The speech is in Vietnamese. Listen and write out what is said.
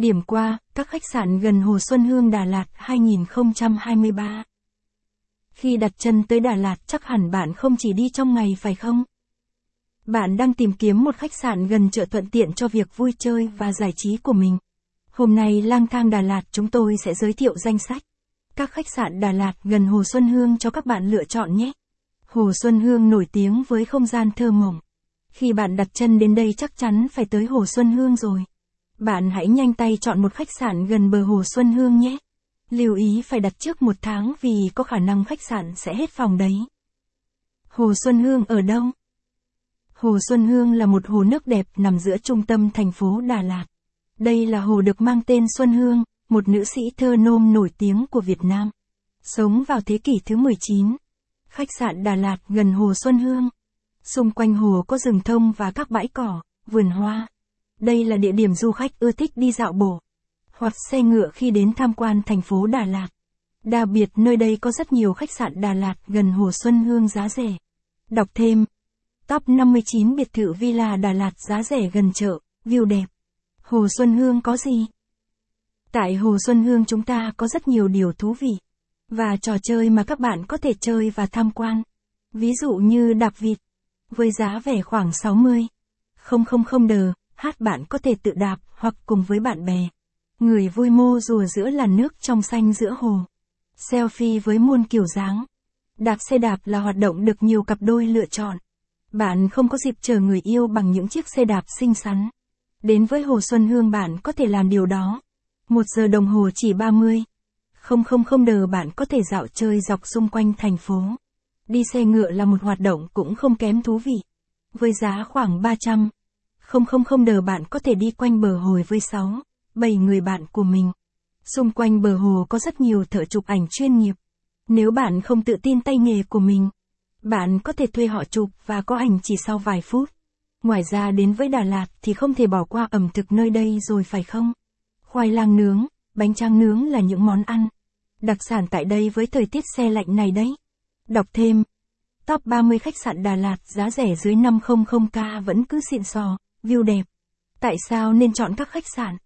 Điểm qua, các khách sạn gần Hồ Xuân Hương Đà Lạt 2023. Khi đặt chân tới Đà Lạt chắc hẳn bạn không chỉ đi trong ngày phải không? Bạn đang tìm kiếm một khách sạn gần chợ thuận tiện cho việc vui chơi và giải trí của mình. Hôm nay lang thang Đà Lạt chúng tôi sẽ giới thiệu danh sách các khách sạn Đà Lạt gần Hồ Xuân Hương cho các bạn lựa chọn nhé. Hồ Xuân Hương nổi tiếng với không gian thơ mộng. Khi bạn đặt chân đến đây chắc chắn phải tới Hồ Xuân Hương rồi. Bạn hãy nhanh tay chọn một khách sạn gần bờ Hồ Xuân Hương nhé. Lưu ý phải đặt trước một tháng vì có khả năng khách sạn sẽ hết phòng đấy. Hồ Xuân Hương ở đâu? Hồ Xuân Hương là một hồ nước đẹp nằm giữa trung tâm thành phố Đà Lạt. Đây là hồ được mang tên Xuân Hương, một nữ sĩ thơ nôm nổi tiếng của Việt Nam. Sống vào thế kỷ thứ 19. Khách sạn Đà Lạt gần Hồ Xuân Hương. Xung quanh hồ có rừng thông và các bãi cỏ, vườn hoa. Đây là địa điểm du khách ưa thích đi dạo bộ hoặc xe ngựa khi đến tham quan thành phố Đà Lạt. Đặc biệt nơi đây có rất nhiều khách sạn Đà Lạt gần Hồ Xuân Hương giá rẻ. Đọc thêm. Top 59 biệt thự villa Đà Lạt giá rẻ gần chợ, view đẹp. Hồ Xuân Hương có gì? Tại Hồ Xuân Hương chúng ta có rất nhiều điều thú vị và trò chơi mà các bạn có thể chơi và tham quan. Ví dụ như đạp vịt với giá vẻ khoảng 60 000 đờ, hát bạn có thể tự đạp hoặc cùng với bạn bè. Người vui mô rùa giữa làn nước trong xanh giữa hồ. Selfie với muôn kiểu dáng. Đạp xe đạp là hoạt động được nhiều cặp đôi lựa chọn. Bạn không có dịp chờ người yêu bằng những chiếc xe đạp xinh xắn. Đến với Hồ Xuân Hương bạn có thể làm điều đó. Một giờ đồng hồ chỉ 30. Không không không đờ bạn có thể dạo chơi dọc xung quanh thành phố. Đi xe ngựa là một hoạt động cũng không kém thú vị. Với giá khoảng 300. Không không không đờ bạn có thể đi quanh bờ hồ với 6, 7 người bạn của mình. Xung quanh bờ hồ có rất nhiều thợ chụp ảnh chuyên nghiệp. Nếu bạn không tự tin tay nghề của mình, bạn có thể thuê họ chụp và có ảnh chỉ sau vài phút. Ngoài ra đến với Đà Lạt thì không thể bỏ qua ẩm thực nơi đây rồi phải không? Khoai lang nướng, bánh tráng nướng là những món ăn. Đặc sản tại đây với thời tiết xe lạnh này đấy. Đọc thêm. Top 30 khách sạn Đà Lạt giá rẻ dưới 500k vẫn cứ xịn sò, view đẹp. Tại sao nên chọn các khách sạn?